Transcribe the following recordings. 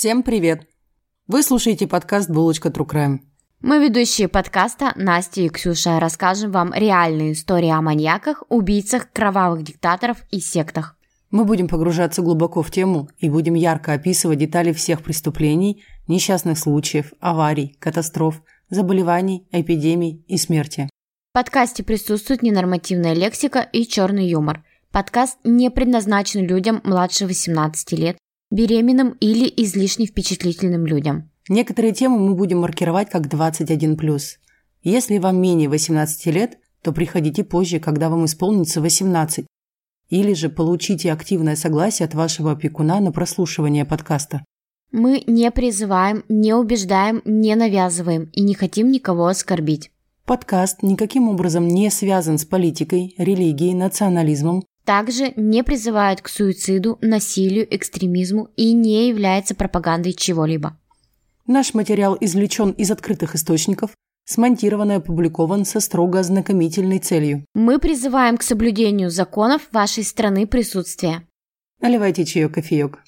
Всем привет! Вы слушаете подкаст «Булочка True Crime». Мы ведущие подкаста Настя и Ксюша расскажем вам реальные истории о маньяках, убийцах, кровавых диктаторов и сектах. Мы будем погружаться глубоко в тему и будем ярко описывать детали всех преступлений, несчастных случаев, аварий, катастроф, заболеваний, эпидемий и смерти. В подкасте присутствует ненормативная лексика и черный юмор. Подкаст не предназначен людям младше 18 лет, беременным или излишне впечатлительным людям. Некоторые темы мы будем маркировать как 21+. Если вам менее 18 лет, то приходите позже, когда вам исполнится 18. Или же получите активное согласие от вашего опекуна на прослушивание подкаста. Мы не призываем, не убеждаем, не навязываем и не хотим никого оскорбить. Подкаст никаким образом не связан с политикой, религией, национализмом, также не призывает к суициду, насилию, экстремизму и не является пропагандой чего-либо. Наш материал извлечен из открытых источников, смонтирован и опубликован со строго ознакомительной целью. Мы призываем к соблюдению законов вашей страны присутствия. Наливайте чаек, кофеек.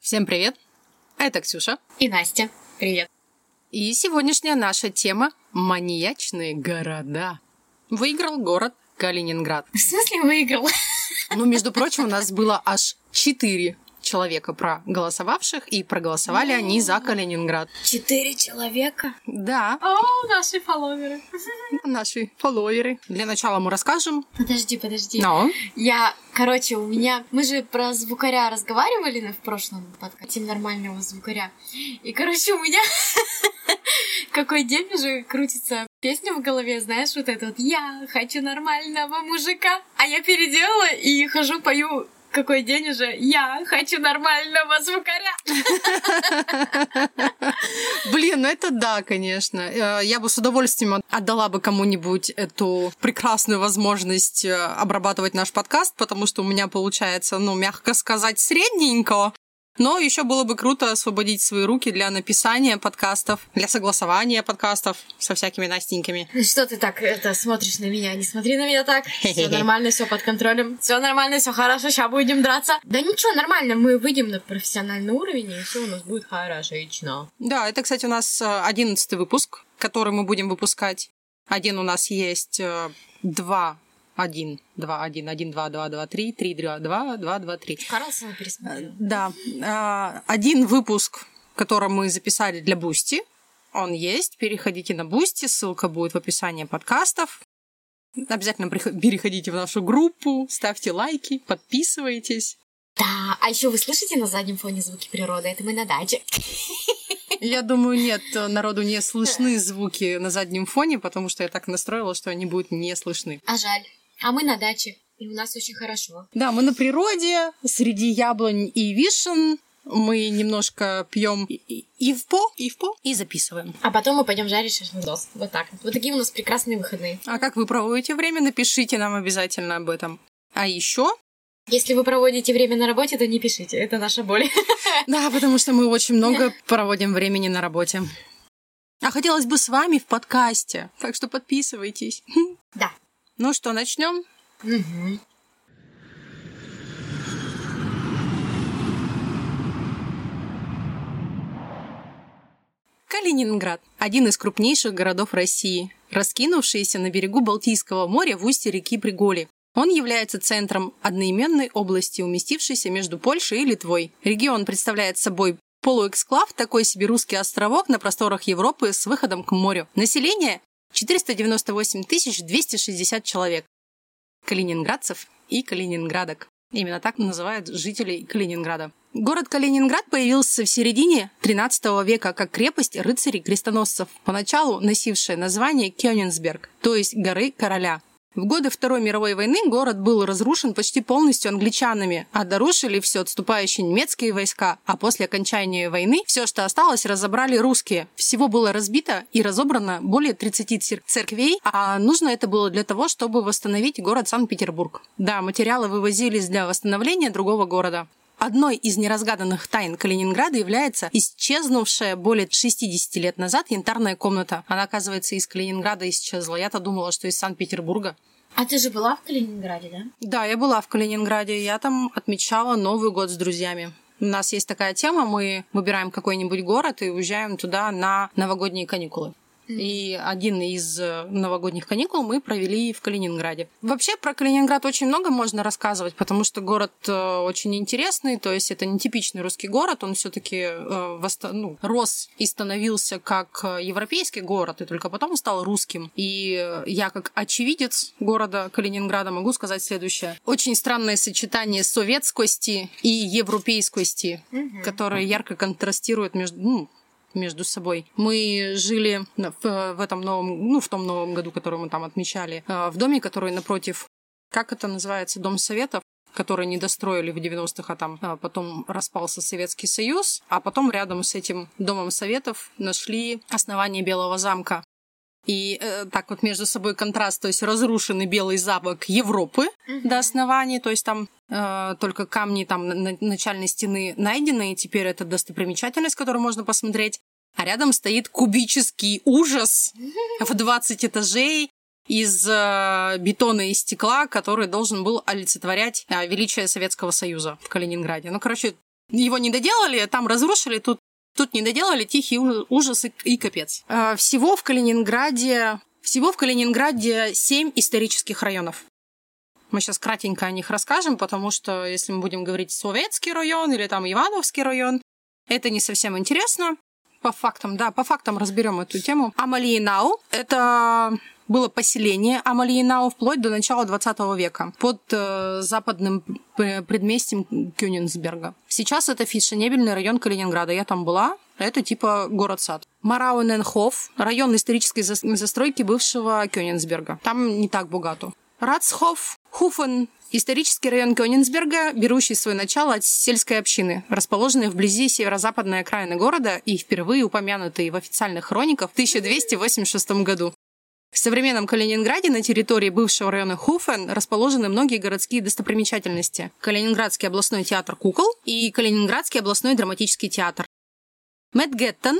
Всем привет! Это Ксюша. И Настя. Привет. И сегодняшняя наша тема – маньячные города. Выиграл город Калининград. В смысле выиграл? Ну, между прочим, у нас было аж четыре человека проголосовавших, и проголосовали они за Калининград. Четыре человека? Да. О, наши фолловеры. Наши фолловеры. Для начала мы расскажем. Подожди, подожди. Но. Я, короче, у меня... Мы же про звукаря разговаривали в прошлом подкасте, нормального звукаря. И, короче, у меня какой день уже крутится песня в голове, знаешь, вот это вот «Я хочу нормального мужика», а я переделала и хожу, пою какой день уже я хочу нормального звукаря. Блин, ну это да, конечно. Э, я бы с удовольствием отдала бы кому-нибудь эту прекрасную возможность э, обрабатывать наш подкаст, потому что у меня получается, ну, мягко сказать, средненько. Но еще было бы круто освободить свои руки для написания подкастов, для согласования подкастов со всякими Настеньками. Что ты так это смотришь на меня? Не смотри на меня так. Все нормально, все под контролем. Все нормально, все хорошо, сейчас будем драться. Да ничего, нормально, мы выйдем на профессиональный уровень, и все у нас будет хорошечно. Да, это, кстати, у нас э, одиннадцатый выпуск, который мы будем выпускать. Один у нас есть э, два один, два, один, один, два, два, два, три, три, два, два, два, два, три. Карлсона пересмотрел. Да. А, один выпуск, который мы записали для Boosty, он есть. Переходите на Boosty, ссылка будет в описании подкастов. Обязательно переходите в нашу группу, ставьте лайки, подписывайтесь. Да, а еще вы слышите на заднем фоне звуки природы? Это мы на даче. Я думаю, нет, народу не слышны звуки на заднем фоне, потому что я так настроила, что они будут не слышны. А жаль. А мы на даче, и у нас очень хорошо. Да, мы на природе, среди яблонь и вишен. Мы немножко пьем и в по, и в по, и записываем. А потом мы пойдем жарить шашлындос. Вот так. Вот такие у нас прекрасные выходные. А как вы проводите время, напишите нам обязательно об этом. А еще если вы проводите время на работе, то не пишите, это наша боль. Да, потому что мы очень много проводим времени на работе. А хотелось бы с вами в подкасте, так что подписывайтесь. Да. Ну что, начнем? Угу. Калининград – один из крупнейших городов России, раскинувшийся на берегу Балтийского моря в устье реки Приголи. Он является центром одноименной области, уместившейся между Польшей и Литвой. Регион представляет собой полуэксклав, такой себе русский островок на просторах Европы с выходом к морю. Население 498 260 человек. Калининградцев и калининградок. Именно так называют жителей Калининграда. Город Калининград появился в середине XIII века как крепость рыцарей-крестоносцев, поначалу носившая название Кёнигсберг, то есть горы короля. В годы Второй мировой войны город был разрушен почти полностью англичанами, а дорушили все отступающие немецкие войска, а после окончания войны все, что осталось, разобрали русские. Всего было разбито и разобрано более 30 церквей, а нужно это было для того, чтобы восстановить город Санкт-Петербург. Да, материалы вывозились для восстановления другого города. Одной из неразгаданных тайн Калининграда является исчезнувшая более 60 лет назад янтарная комната. Она, оказывается, из Калининграда исчезла. Я-то думала, что из Санкт-Петербурга. А ты же была в Калининграде, да? Да, я была в Калининграде. Я там отмечала Новый год с друзьями. У нас есть такая тема, мы выбираем какой-нибудь город и уезжаем туда на новогодние каникулы. И один из э, новогодних каникул мы провели в Калининграде. Вообще про Калининград очень много можно рассказывать, потому что город э, очень интересный, то есть это не типичный русский город, он все-таки э, ну, рос и становился как европейский город, и только потом стал русским. И я как очевидец города Калининграда могу сказать следующее. Очень странное сочетание советскости и европейскости, mm-hmm. которое ярко контрастирует между, ну, между собой. Мы жили в, в этом новом, ну, в том новом году, который мы там отмечали, э, в доме, который напротив, как это называется, Дом Советов, который не достроили в 90-х, а там а потом распался Советский Союз, а потом рядом с этим Домом Советов нашли основание Белого замка. И э, так вот между собой контраст, то есть разрушенный белый замок Европы mm-hmm. до основания, то есть там э, только камни там на, начальной стены найдены, и теперь это достопримечательность, которую можно посмотреть. А рядом стоит кубический ужас в 20 этажей из э, бетона и стекла, который должен был олицетворять э, величие Советского Союза в Калининграде. Ну, короче, его не доделали, там разрушили, тут Тут не доделали тихий ужас и, и капец. А, всего в Калининграде всего в Калининграде семь исторических районов. Мы сейчас кратенько о них расскажем, потому что если мы будем говорить Советский район или там Ивановский район, это не совсем интересно. По фактам, да, по фактам разберем эту тему. Амалиенау – это было поселение Амалиенау вплоть до начала 20 века под э, западным предместьем Кёнигсберга. Сейчас это фешенебельный район Калининграда. Я там была. Это типа город-сад. Марауненхоф – район исторической застройки бывшего Кёнигсберга. Там не так богато. Рацхоф, Хуфен, исторический район Кёнигсберга, берущий свое начало от сельской общины, расположенной вблизи северо-западной окраины города и впервые упомянутый в официальных хрониках в 1286 году. В современном Калининграде на территории бывшего района Хуфен расположены многие городские достопримечательности. Калининградский областной театр кукол и Калининградский областной драматический театр. Мэтгеттон.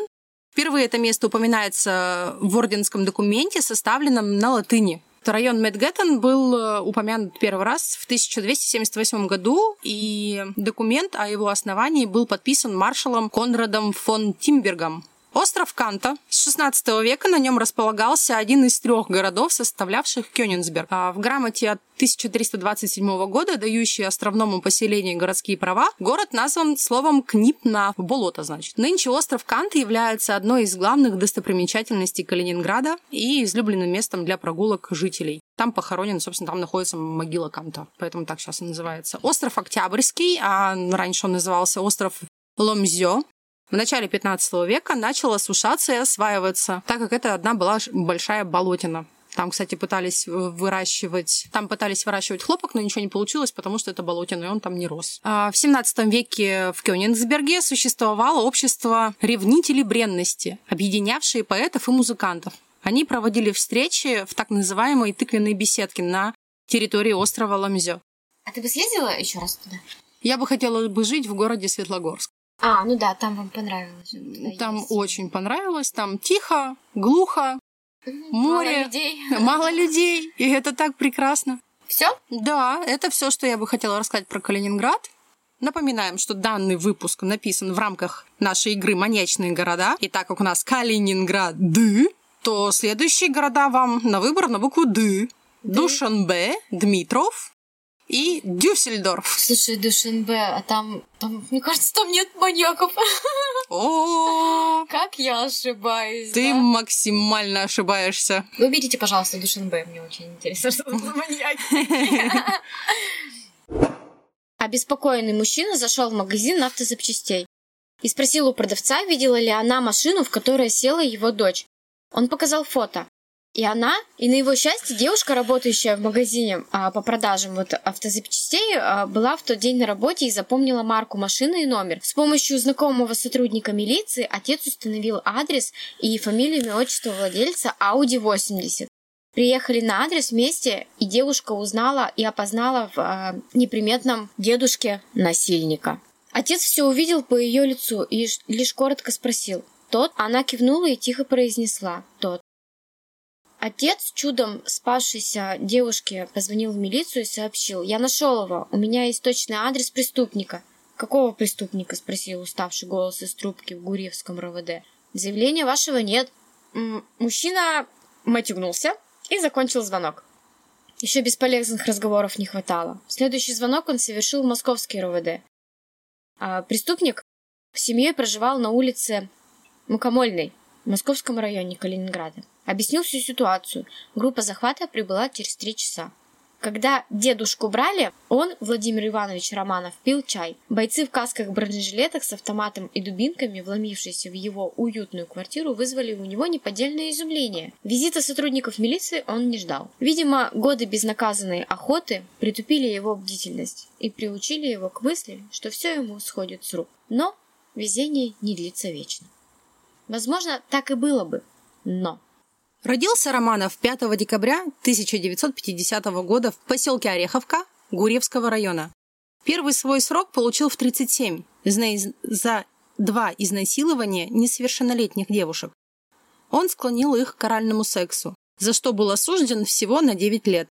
Впервые это место упоминается в орденском документе, составленном на латыни. Район Медгеттен был э, упомянут первый раз в 1278 году, и документ о его основании был подписан маршалом Конрадом фон Тимбергом Остров Канта. С XVI века на нем располагался один из трех городов, составлявших Кёнигсберг. А в грамоте от 1327 года, дающей островному поселению городские права, город назван словом «книпна» – болото, значит. Нынче остров Канта является одной из главных достопримечательностей Калининграда и излюбленным местом для прогулок жителей. Там похоронен, собственно, там находится могила Канта, поэтому так сейчас и называется. Остров Октябрьский, а раньше он назывался остров Ломзё, в начале 15 века начал осушаться и осваиваться, так как это одна была большая болотина. Там, кстати, пытались выращивать, там пытались выращивать хлопок, но ничего не получилось, потому что это болотина, и он там не рос. А в 17 веке в Кёнигсберге существовало общество ревнителей бренности, объединявшие поэтов и музыкантов. Они проводили встречи в так называемой тыквенной беседке на территории острова Ламзё. А ты бы съездила еще раз туда? Я бы хотела бы жить в городе Светлогорск. А, ну да, там вам понравилось. Там есть. очень понравилось. Там тихо, глухо, море, мало людей. мало людей, и это так прекрасно. Все? Да, это все, что я бы хотела рассказать про Калининград. Напоминаем, что данный выпуск написан в рамках нашей игры «Маньячные города». И так как у нас Калининград Д, то следующие города вам на выбор на букву Д. Душанбе, Дмитров, и Дюссельдорф. Слушай, Душенбе, а там, там, мне кажется, там нет маньяков. О, как я ошибаюсь. Ты максимально ошибаешься. Выберите, пожалуйста, Душенбе, мне очень интересно, что там за маньяки. Обеспокоенный мужчина зашел в магазин автозапчастей и спросил у продавца, видела ли она машину, в которой села его дочь. Он показал фото. И она, и на его счастье, девушка, работающая в магазине а, по продажам вот, автозапчастей, а, была в тот день на работе и запомнила марку машины и номер. С помощью знакомого сотрудника милиции отец установил адрес и фамилию и отчество владельца Audi 80. Приехали на адрес вместе, и девушка узнала и опознала в а, неприметном дедушке насильника. Отец все увидел по ее лицу и лишь коротко спросил. «Тот?» Она кивнула и тихо произнесла. «Тот». Отец, чудом спасшейся девушке, позвонил в милицию и сообщил. «Я нашел его. У меня есть точный адрес преступника». «Какого преступника?» – спросил уставший голос из трубки в Гурьевском РОВД. «Заявления вашего нет». М мужчина матюгнулся и закончил звонок. Еще бесполезных разговоров не хватало. Следующий звонок он совершил в московский РОВД. А преступник с семьей проживал на улице Мукомольной в московском районе Калининграда. Объяснил всю ситуацию. Группа захвата прибыла через три часа. Когда дедушку брали, он, Владимир Иванович Романов, пил чай. Бойцы в касках-бронежилетах с автоматом и дубинками, вломившиеся в его уютную квартиру, вызвали у него неподдельное изумление. Визита сотрудников милиции он не ждал. Видимо, годы безнаказанной охоты притупили его бдительность и приучили его к мысли, что все ему сходит с рук. Но везение не длится вечно. Возможно, так и было бы, но... Родился Романов 5 декабря 1950 года в поселке Ореховка Гурьевского района. Первый свой срок получил в 37 за два изнасилования несовершеннолетних девушек. Он склонил их к оральному сексу, за что был осужден всего на 9 лет.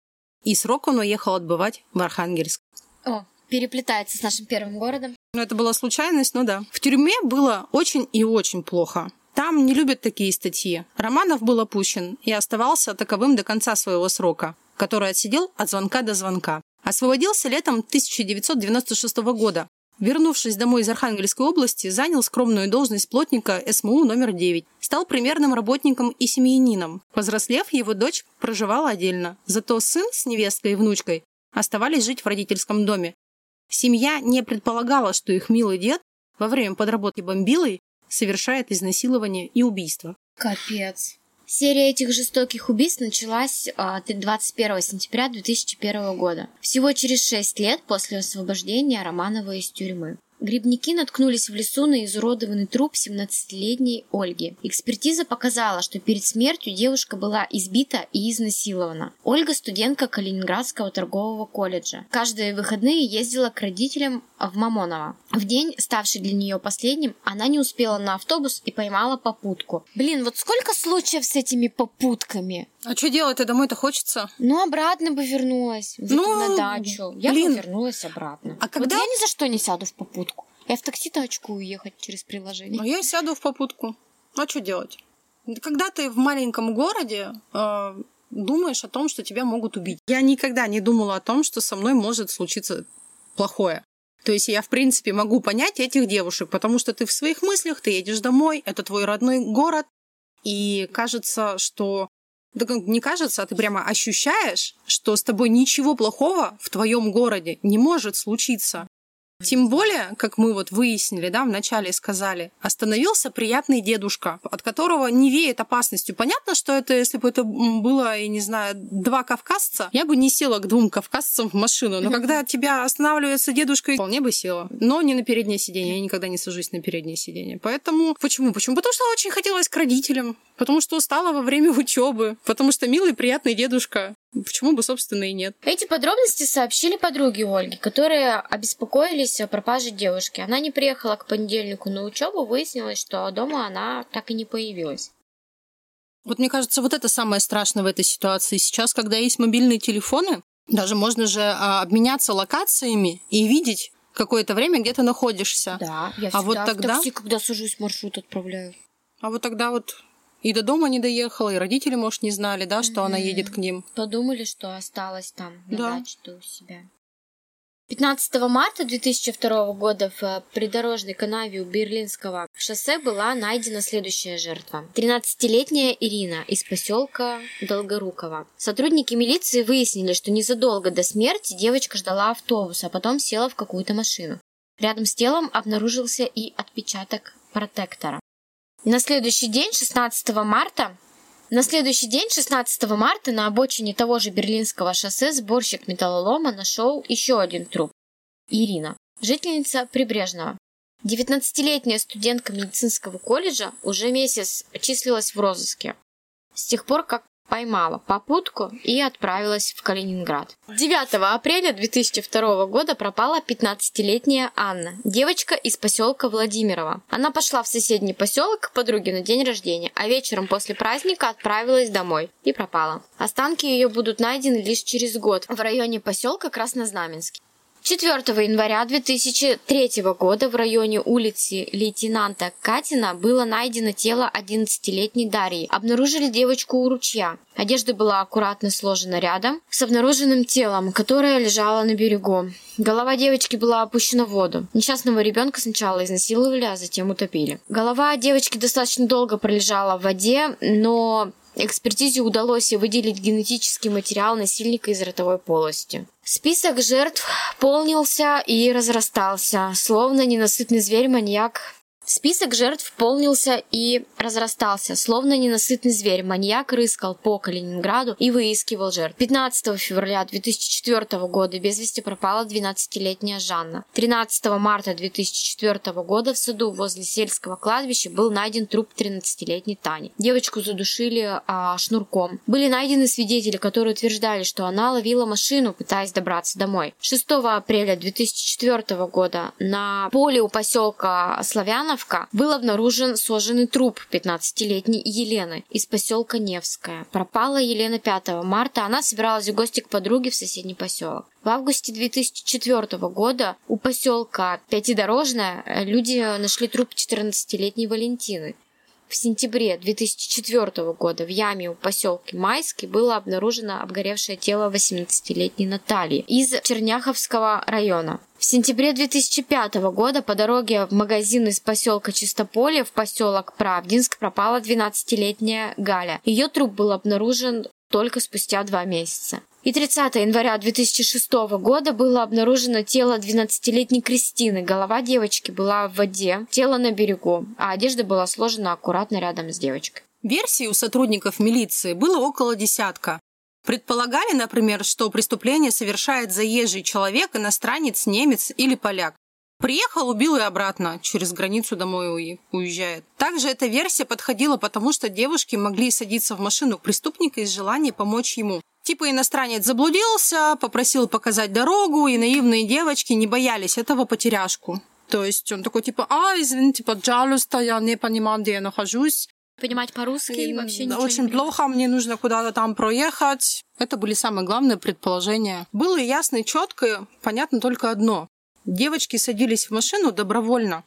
И срок он уехал отбывать в Архангельск. О, переплетается с нашим первым городом. Ну, это была случайность, ну да. В тюрьме было очень и очень плохо. Там не любят такие статьи. Романов был опущен и оставался таковым до конца своего срока, который отсидел от звонка до звонка. Освободился летом 1996 года. Вернувшись домой из Архангельской области, занял скромную должность плотника СМУ номер 9. Стал примерным работником и семьянином. Повзрослев, его дочь проживала отдельно. Зато сын с невесткой и внучкой оставались жить в родительском доме. Семья не предполагала, что их милый дед во время подработки бомбилой совершает изнасилование и убийство. Капец. Серия этих жестоких убийств началась 21 а, сентября 2001 года, всего через 6 лет после освобождения Романова из тюрьмы. Грибники наткнулись в лесу на изуродованный труп 17-летней Ольги. Экспертиза показала, что перед смертью девушка была избита и изнасилована. Ольга – студентка Калининградского торгового колледжа. Каждые выходные ездила к родителям в Мамоново. В день, ставший для нее последним, она не успела на автобус и поймала попутку. Блин, вот сколько случаев с этими попутками? А что делать-то домой-то хочется? Ну, обратно бы вернулась. Ну, на дачу. Я блин. бы вернулась обратно. А когда... Вот я ни за что не сяду в попутку. Я в такси хочу уехать через приложение. А я сяду в попутку. А что делать? Когда ты в маленьком городе э, думаешь о том, что тебя могут убить. Я никогда не думала о том, что со мной может случиться плохое. То есть я, в принципе, могу понять этих девушек, потому что ты в своих мыслях, ты едешь домой, это твой родной город, и кажется, что да не кажется, а ты прямо ощущаешь, что с тобой ничего плохого в твоем городе не может случиться. Тем более, как мы вот выяснили, да, вначале сказали, остановился приятный дедушка, от которого не веет опасностью. Понятно, что это, если бы это было, я не знаю, два кавказца, я бы не села к двум кавказцам в машину. Но когда тебя останавливается дедушка, вполне бы села. Но не на переднее сиденье. Я никогда не сажусь на переднее сиденье. Поэтому почему? Почему? Потому что очень хотелось к родителям. Потому что устала во время учебы. Потому что милый, приятный дедушка. Почему бы, собственно, и нет? Эти подробности сообщили подруги Ольги, которые обеспокоились о пропаже девушки. Она не приехала к понедельнику на учебу, выяснилось, что дома она так и не появилась. Вот мне кажется, вот это самое страшное в этой ситуации. Сейчас, когда есть мобильные телефоны, даже можно же а, обменяться локациями и видеть какое-то время, где ты находишься. Да, я а всегда вот тогда... в такси, когда сажусь, маршрут отправляю. А вот тогда вот и до дома не доехала, и родители, может, не знали, да, что mm-hmm. она едет к ним. Подумали, что осталась там, на да. даче у себя. 15 марта 2002 года в э, придорожной канаве у Берлинского шоссе была найдена следующая жертва. 13-летняя Ирина из поселка Долгорукова. Сотрудники милиции выяснили, что незадолго до смерти девочка ждала автобуса, а потом села в какую-то машину. Рядом с телом обнаружился и отпечаток протектора. На следующий день, 16 марта, на следующий день, 16 марта, на обочине того же Берлинского шоссе сборщик металлолома нашел еще один труп. Ирина, жительница Прибрежного. 19-летняя студентка медицинского колледжа уже месяц числилась в розыске. С тех пор, как поймала попутку и отправилась в Калининград. 9 апреля 2002 года пропала 15-летняя Анна, девочка из поселка Владимирова. Она пошла в соседний поселок к подруге на день рождения, а вечером после праздника отправилась домой и пропала. Останки ее будут найдены лишь через год в районе поселка Краснознаменский. 4 января 2003 года в районе улицы лейтенанта Катина было найдено тело 11-летней Дарьи. Обнаружили девочку у ручья. Одежда была аккуратно сложена рядом с обнаруженным телом, которое лежало на берегу. Голова девочки была опущена в воду. Несчастного ребенка сначала изнасиловали, а затем утопили. Голова девочки достаточно долго пролежала в воде, но Экспертизе удалось выделить генетический материал насильника из ротовой полости. Список жертв полнился и разрастался, словно ненасытный зверь-маньяк Список жертв полнился и разрастался, словно ненасытный зверь. Маньяк рыскал по Калининграду и выискивал жертв. 15 февраля 2004 года без вести пропала 12-летняя Жанна. 13 марта 2004 года в саду возле сельского кладбища был найден труп 13-летней Тани. Девочку задушили а, шнурком. Были найдены свидетели, которые утверждали, что она ловила машину, пытаясь добраться домой. 6 апреля 2004 года на поле у поселка Славяна Ивановка был обнаружен сожженный труп 15-летней Елены из поселка Невская. Пропала Елена 5 марта, она собиралась в гости к подруге в соседний поселок. В августе 2004 года у поселка Пятидорожная люди нашли труп 14-летней Валентины. В сентябре 2004 года в яме у поселка Майский было обнаружено обгоревшее тело 18-летней Натальи из Черняховского района. В сентябре 2005 года по дороге в магазин из поселка Чистополье в поселок Правдинск пропала 12-летняя Галя. Ее труп был обнаружен только спустя два месяца. И 30 января 2006 года было обнаружено тело 12-летней Кристины. Голова девочки была в воде, тело на берегу, а одежда была сложена аккуратно рядом с девочкой. Версий у сотрудников милиции было около десятка. Предполагали, например, что преступление совершает заезжий человек, иностранец, немец или поляк. Приехал, убил и обратно, через границу домой уезжает. Также эта версия подходила, потому что девушки могли садиться в машину преступника из желания помочь ему. Типа иностранец заблудился, попросил показать дорогу, и наивные девочки не боялись этого потеряшку. То есть он такой типа, а, извините, пожалуйста, я не понимаю, где я нахожусь. Понимать по-русски и вообще ничего Очень не плохо, мне нужно куда-то там проехать. Это были самые главные предположения. Было ясно и четко, понятно только одно. Девочки садились в машину добровольно,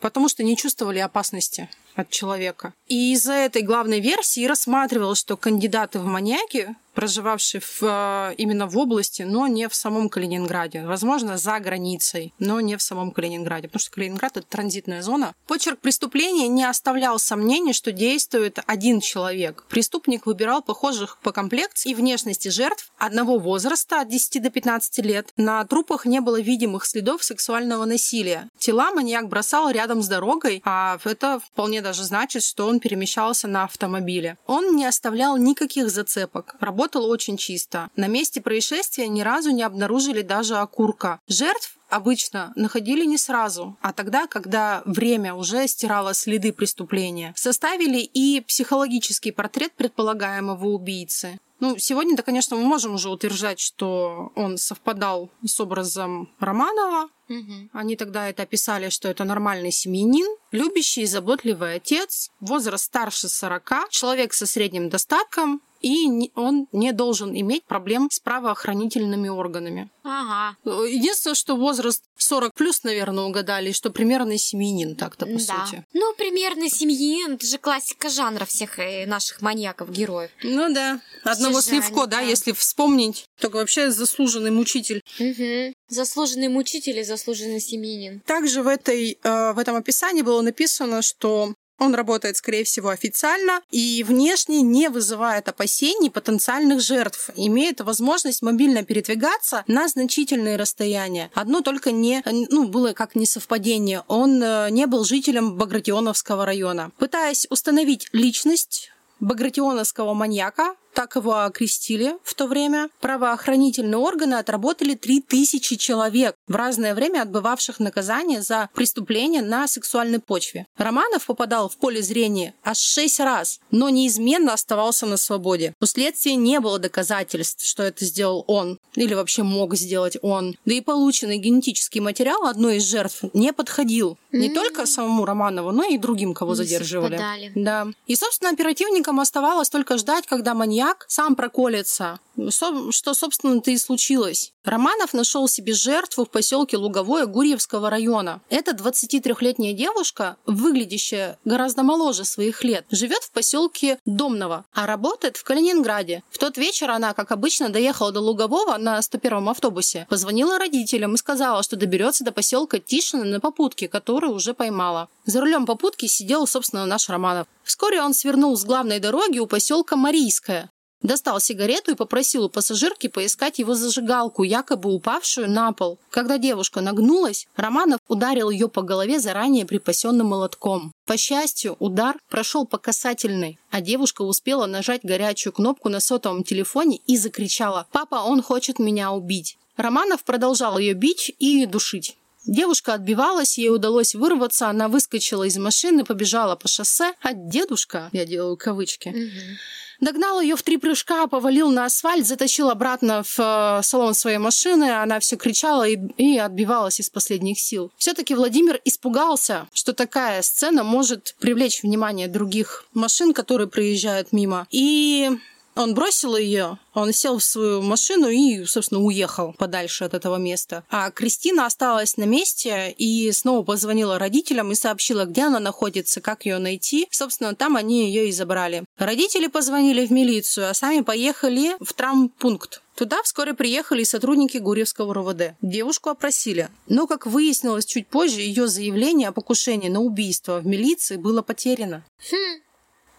потому что не чувствовали опасности от человека. И из-за этой главной версии рассматривалось, что кандидаты в маньяки проживавший в, э, именно в области, но не в самом Калининграде. Возможно, за границей, но не в самом Калининграде, потому что Калининград — это транзитная зона. Почерк преступления не оставлял сомнений, что действует один человек. Преступник выбирал похожих по комплекции и внешности жертв одного возраста от 10 до 15 лет. На трупах не было видимых следов сексуального насилия. Тела маньяк бросал рядом с дорогой, а это вполне даже значит, что он перемещался на автомобиле. Он не оставлял никаких зацепок. Работал работал очень чисто. На месте происшествия ни разу не обнаружили даже окурка. Жертв обычно находили не сразу, а тогда, когда время уже стирало следы преступления. Составили и психологический портрет предполагаемого убийцы. Ну, сегодня-то, конечно, мы можем уже утверждать, что он совпадал с образом Романова. Угу. Они тогда это описали, что это нормальный семьянин, любящий и заботливый отец, возраст старше 40, человек со средним достатком, и он не должен иметь проблем с правоохранительными органами. Ага. Единственное, что возраст 40 плюс, наверное, угадали, что примерный семьянин так-то, по да. сути. Ну, примерный семьянин, это же классика жанра всех э, наших маньяков-героев. Ну да. Одного Все Сливко, да, да, если вспомнить, только вообще заслуженный мучитель. Угу. Заслуженный мучитель и заслуженный семьянин. Также в, этой, э, в этом описании было написано, что он работает, скорее всего, официально и внешне не вызывает опасений потенциальных жертв, имеет возможность мобильно передвигаться на значительные расстояния. Одно только не, ну, было как несовпадение. Он э, не был жителем Багратионовского района. Пытаясь установить личность багратионовского маньяка, так его окрестили в то время. Правоохранительные органы отработали 3000 человек в разное время отбывавших наказание за преступления на сексуальной почве. Романов попадал в поле зрения аж шесть раз, но неизменно оставался на свободе. У следствия не было доказательств, что это сделал он или вообще мог сделать он. Да и полученный генетический материал одной из жертв не подходил не только самому Романову, но и другим, кого не задерживали. Совпадали. Да. И, собственно, оперативникам оставалось только ждать, когда маньяк сам проколется, что, собственно-то и случилось. Романов нашел себе жертву в поселке Луговое Гурьевского района. Эта 23-летняя девушка, выглядящая гораздо моложе своих лет, живет в поселке Домново, а работает в Калининграде. В тот вечер она, как обычно, доехала до Лугового на 101-м автобусе, позвонила родителям и сказала, что доберется до поселка Тишина на попутке, который уже поймала. За рулем попутки сидел, собственно, наш Романов. Вскоре он свернул с главной дороги у поселка Марийское. Достал сигарету и попросил у пассажирки поискать его зажигалку, якобы упавшую на пол. Когда девушка нагнулась, Романов ударил ее по голове заранее припасенным молотком. По счастью, удар прошел по касательной, а девушка успела нажать горячую кнопку на сотовом телефоне и закричала «Папа, он хочет меня убить». Романов продолжал ее бить и душить. Девушка отбивалась, ей удалось вырваться, она выскочила из машины, побежала по шоссе, а дедушка, я делаю кавычки, угу Догнал ее в три прыжка, повалил на асфальт, затащил обратно в э, салон своей машины. Она все кричала и, и отбивалась из последних сил. Все-таки Владимир испугался, что такая сцена может привлечь внимание других машин, которые проезжают мимо. И он бросил ее, он сел в свою машину и, собственно, уехал подальше от этого места. А Кристина осталась на месте и снова позвонила родителям и сообщила, где она находится, как ее найти. Собственно, там они ее и забрали. Родители позвонили в милицию, а сами поехали в травмпункт. Туда вскоре приехали сотрудники Гурьевского РОВД. Девушку опросили. Но, как выяснилось чуть позже, ее заявление о покушении на убийство в милиции было потеряно. Хм,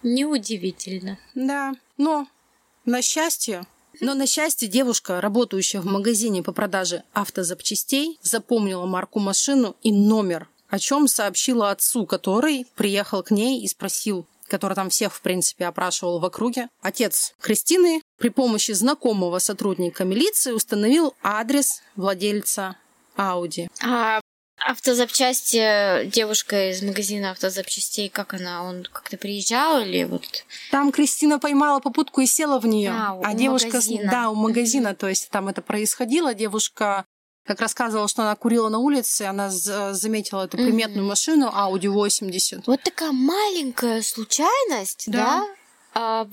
неудивительно. Да, но на счастье, но на счастье девушка, работающая в магазине по продаже автозапчастей, запомнила марку машину и номер, о чем сообщила отцу, который приехал к ней и спросил, который там всех, в принципе, опрашивал в округе. Отец Кристины при помощи знакомого сотрудника милиции установил адрес владельца Ауди. А Автозапчасти, девушка из магазина автозапчастей, как она, он как-то приезжал или вот? Там Кристина поймала попутку и села в нее. А, а девушка, магазина. да, у магазина, то есть там это происходило. Девушка как рассказывала, что она курила на улице, она заметила эту приметную mm-hmm. машину Audi 80. Вот такая маленькая случайность, да? да? А,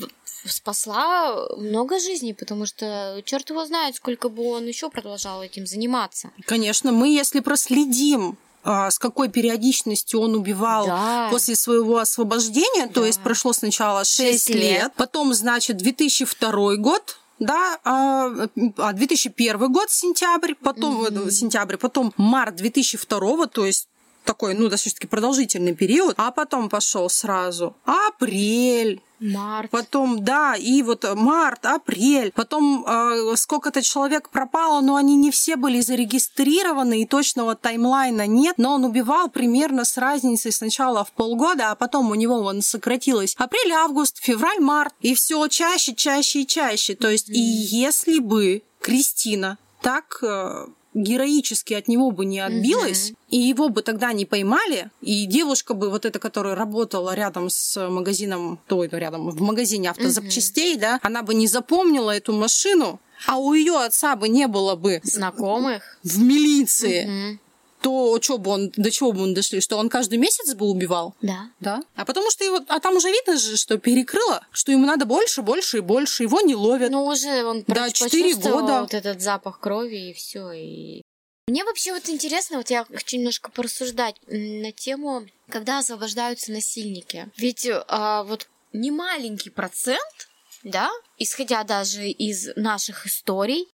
спасла много жизней, потому что черт его знает, сколько бы он еще продолжал этим заниматься. Конечно, мы, если проследим а, с какой периодичностью он убивал да. после своего освобождения, да. то есть прошло сначала 6, 6 лет, лет, потом, значит, 2002 год, да, а 2001 а, год сентябрь, потом mm-hmm. сентябрь, потом март 2002, то есть такой, ну, достаточно продолжительный период, а потом пошел сразу апрель, Март. Потом, да, и вот март, апрель. Потом э, сколько-то человек пропало, но они не все были зарегистрированы, и точного таймлайна нет. Но он убивал примерно с разницей сначала в полгода, а потом у него он сократилось апрель, август, февраль, март. И все чаще, чаще и чаще. То есть, mm-hmm. и если бы Кристина так э, героически от него бы не отбилась, угу. и его бы тогда не поймали, и девушка бы вот эта, которая работала рядом с магазином, то ну, рядом в магазине автозапчастей, угу. да, она бы не запомнила эту машину, а у ее отца бы не было бы знакомых в милиции. Угу то что бы он, до чего бы он дошли, что он каждый месяц бы убивал? Да. Да. А потому что его, а там уже видно же, что перекрыло, что ему надо больше, больше и больше, его не ловят. Ну уже он да, 4 года. вот этот запах крови и все, и мне вообще вот интересно, вот я хочу немножко порассуждать на тему, когда освобождаются насильники. Ведь а, вот немаленький процент, да, исходя даже из наших историй,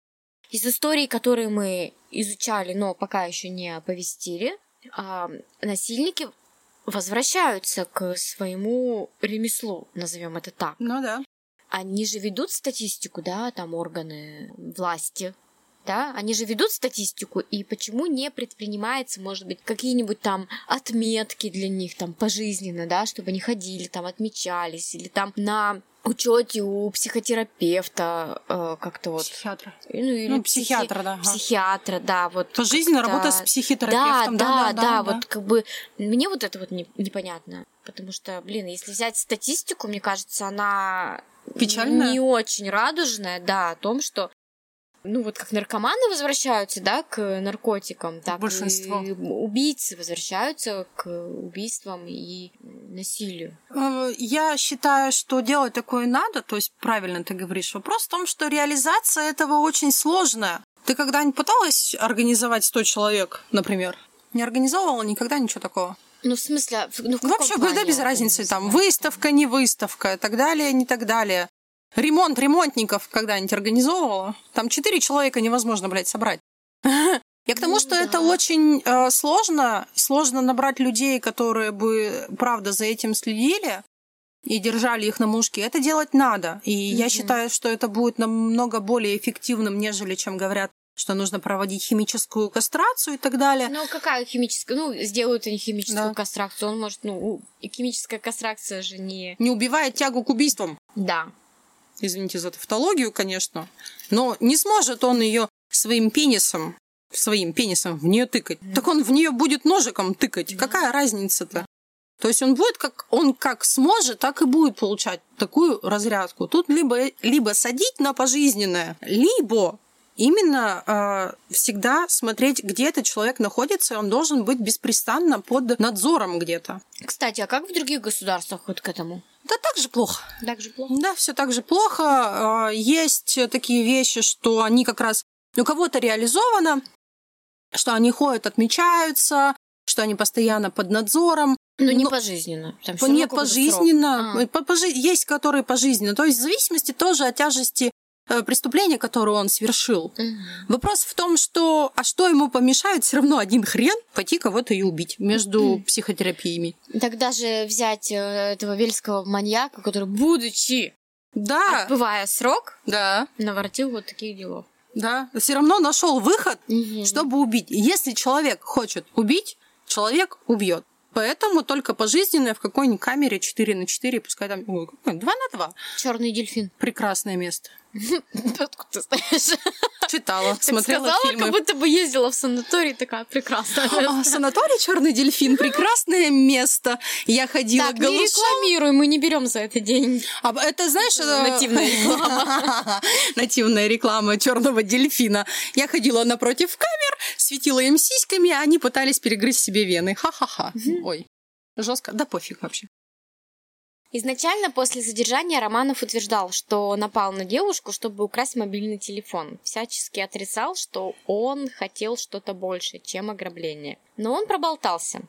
из историй, которые мы изучали, но пока еще не оповестили, а, насильники возвращаются к своему ремеслу, назовем это так. Ну да. Они же ведут статистику, да, там органы власти, да, они же ведут статистику, и почему не предпринимается, может быть, какие-нибудь там отметки для них там пожизненно, да, чтобы они ходили, там отмечались, или там на учете у психотерапевта э, как-то вот. Психиатра. Ну, или Ну, психи- психиатра, да. Психиатра, да, вот. Пожизненно как-то- работа с Да, психотерапевтом. да, да, вот как бы мне вот это вот не- непонятно, потому что, блин, если взять статистику, мне кажется, она Печальная? не очень радужная, да, о том, что ну вот как наркоманы возвращаются, да, к наркотикам, так Большинство. и убийцы возвращаются к убийствам и насилию. Э, Я считаю, что делать такое надо, то есть правильно ты говоришь. Вопрос в том, что реализация этого очень сложная. Ты когда-нибудь пыталась организовать 100 человек, например? Не организовывала никогда ничего такого? Ну, в смысле, в- ну, в Вообще, да, плане без разницы, там, выставка, не выставка, и так далее, не так далее. Ремонт ремонтников когда-нибудь организовывала? Там четыре человека невозможно, блядь, собрать. Я к тому, Ну что да. это очень э, сложно. Сложно набрать людей, которые бы, правда, за этим следили и держали их на мушке. Это делать надо. И я Мгм. считаю, что это будет намного более эффективным, нежели чем говорят, что нужно проводить химическую кастрацию и так далее. Ну, какая химическая? Ну, сделают они химическую Да. кастрацию. Он может, ну, химическая кастрация же не... Не убивает тягу к убийствам. Да. Извините за тавтологию, конечно, но не сможет он ее своим пенисом, своим пенисом в нее тыкать. Так он в нее будет ножиком тыкать. Какая разница-то? То есть он будет как он как сможет, так и будет получать такую разрядку. Тут либо либо садить на пожизненное, либо именно э, всегда смотреть, где этот человек находится, и он должен быть беспрестанно под надзором где-то. Кстати, а как в других государствах вот к этому? Да так же плохо. Так же плохо? Да, все так же плохо. А, Есть такие вещи, что они как раз у кого-то реализовано, что они ходят, отмечаются, что они постоянно под надзором. Ну, не Но- пожизненно. Там Нет, пожизненно. А. По- пожи- Есть, которые пожизненно. То есть в зависимости тоже от тяжести э, преступления, которое он совершил. Мгм. Вопрос в том, что а что ему помешает все равно один хрен пойти кого-то и убить между психотерапиями. Так даже взять э, этого вельского маньяка, который, будучи Да, отбывая срок, да, наворотил вот таких делов. да. Все равно нашел выход Мгм. чтобы убить. Если человек хочет убить, человек убьет. Поэтому только пожизненное в какой-нибудь камере 4 на 4, пускай там ой, какой, 2 на 2. Черный дельфин. Прекрасное место. Откуда ты знаешь? Читала, Так смотрела сказала, фильмы. как будто бы ездила в санаторий, такая прекрасная. А, санаторий Черный дельфин прекрасное место. Я ходила Так, не голышом. рекламируй, мы не берем за это деньги. А это знаешь, э, Нативная реклама. Нативная реклама черного дельфина. Я ходила напротив камер, светила им сиськами, а они пытались перегрызть себе вены. Ха-ха-ха. Ой, жестко. Да пофиг вообще. Изначально после задержания Романов утверждал, что напал на девушку, чтобы украсть мобильный телефон. Всячески отрицал, что он хотел что-то больше, чем ограбление. Но он проболтался.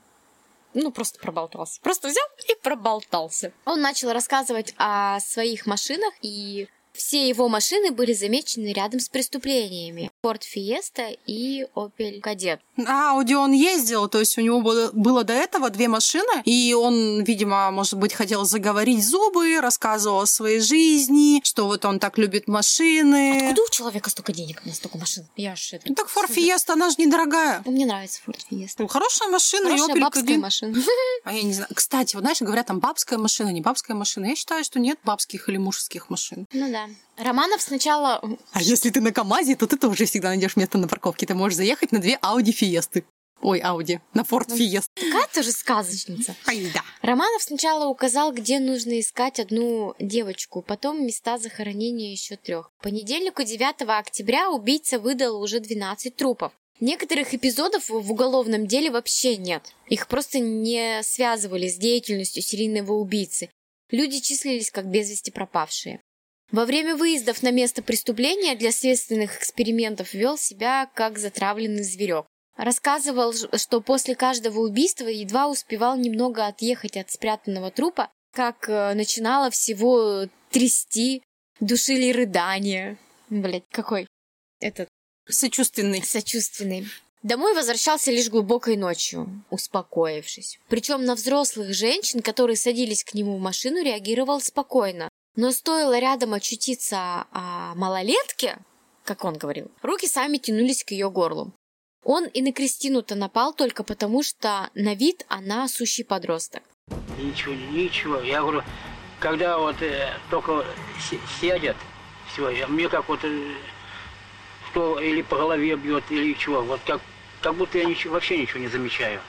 Ну, просто проболтался. Просто взял и проболтался. Он начал рассказывать о своих машинах, и все его машины были замечены рядом с преступлениями. Ford Fiesta и Opel Kadett. На Ауди он ездил, то есть у него было, было до этого две машины, и он, видимо, может быть, хотел заговорить зубы, рассказывал о своей жизни, что вот он так любит машины. Откуда у человека столько денег на столько машин? Я ж это... Ну, так Ford Fiesta, она же недорогая. Мне нравится Ford Fiesta. Ну, Хорошая машина, и Хорошая Opel бабская Kadett. машина. А я не знаю. Кстати, вот знаешь, говорят, там бабская машина, не бабская машина. Я считаю, что нет бабских или мужских машин. Ну да. Романов сначала... А если ты на КАМАЗе, то ты тоже всегда найдешь место на парковке. Ты можешь заехать на две Ауди Фиесты. Ой, Ауди. На Форд Ну, Фиест. Такая тоже сказочница. Ай, да. Романов сначала указал, где нужно искать одну девочку, потом места захоронения еще трех. К понедельнику 9 октября убийца выдал уже 12 трупов. Некоторых эпизодов в уголовном деле вообще нет. Их просто не связывали с деятельностью серийного убийцы. Люди числились как без вести пропавшие. Во время выездов на место преступления для следственных экспериментов вел себя как затравленный зверек. Рассказывал, что после каждого убийства едва успевал немного отъехать от спрятанного трупа, как э, начинало всего трясти, душили рыдания. Блять, какой этот Сочувственный. сочувственный. Домой возвращался лишь глубокой ночью, успокоившись. Причем на взрослых женщин, которые садились к нему в машину, реагировал спокойно. Но стоило рядом очутиться о малолетке, как он говорил, руки сами тянулись к ее горлу. Он и на Кристину-то напал только потому, что на вид она сущий подросток. Ничего, ничего. Я говорю, когда вот э, только сядет, все, мне как вот э, что или по голове бьет, или чего, вот как, как будто я ничего, вообще ничего не замечаю.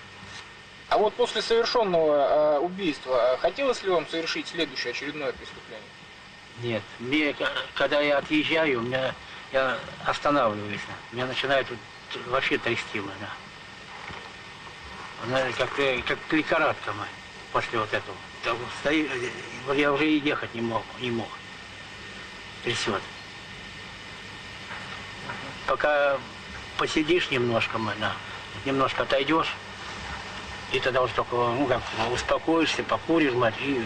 А вот после совершенного э, убийства хотелось ли вам совершить следующее очередное преступление? Нет, мне, когда я отъезжаю, у меня, я останавливаюсь, меня начинает вот, вообще трясти. Она как, как лихорадка мы после вот этого. Так, стою, вот я уже и ехать не мог, не мог. Трясет. Пока посидишь немножко, да, немножко отойдешь, и тогда вот только ну, как, успокоишься, покуришь, мать, и,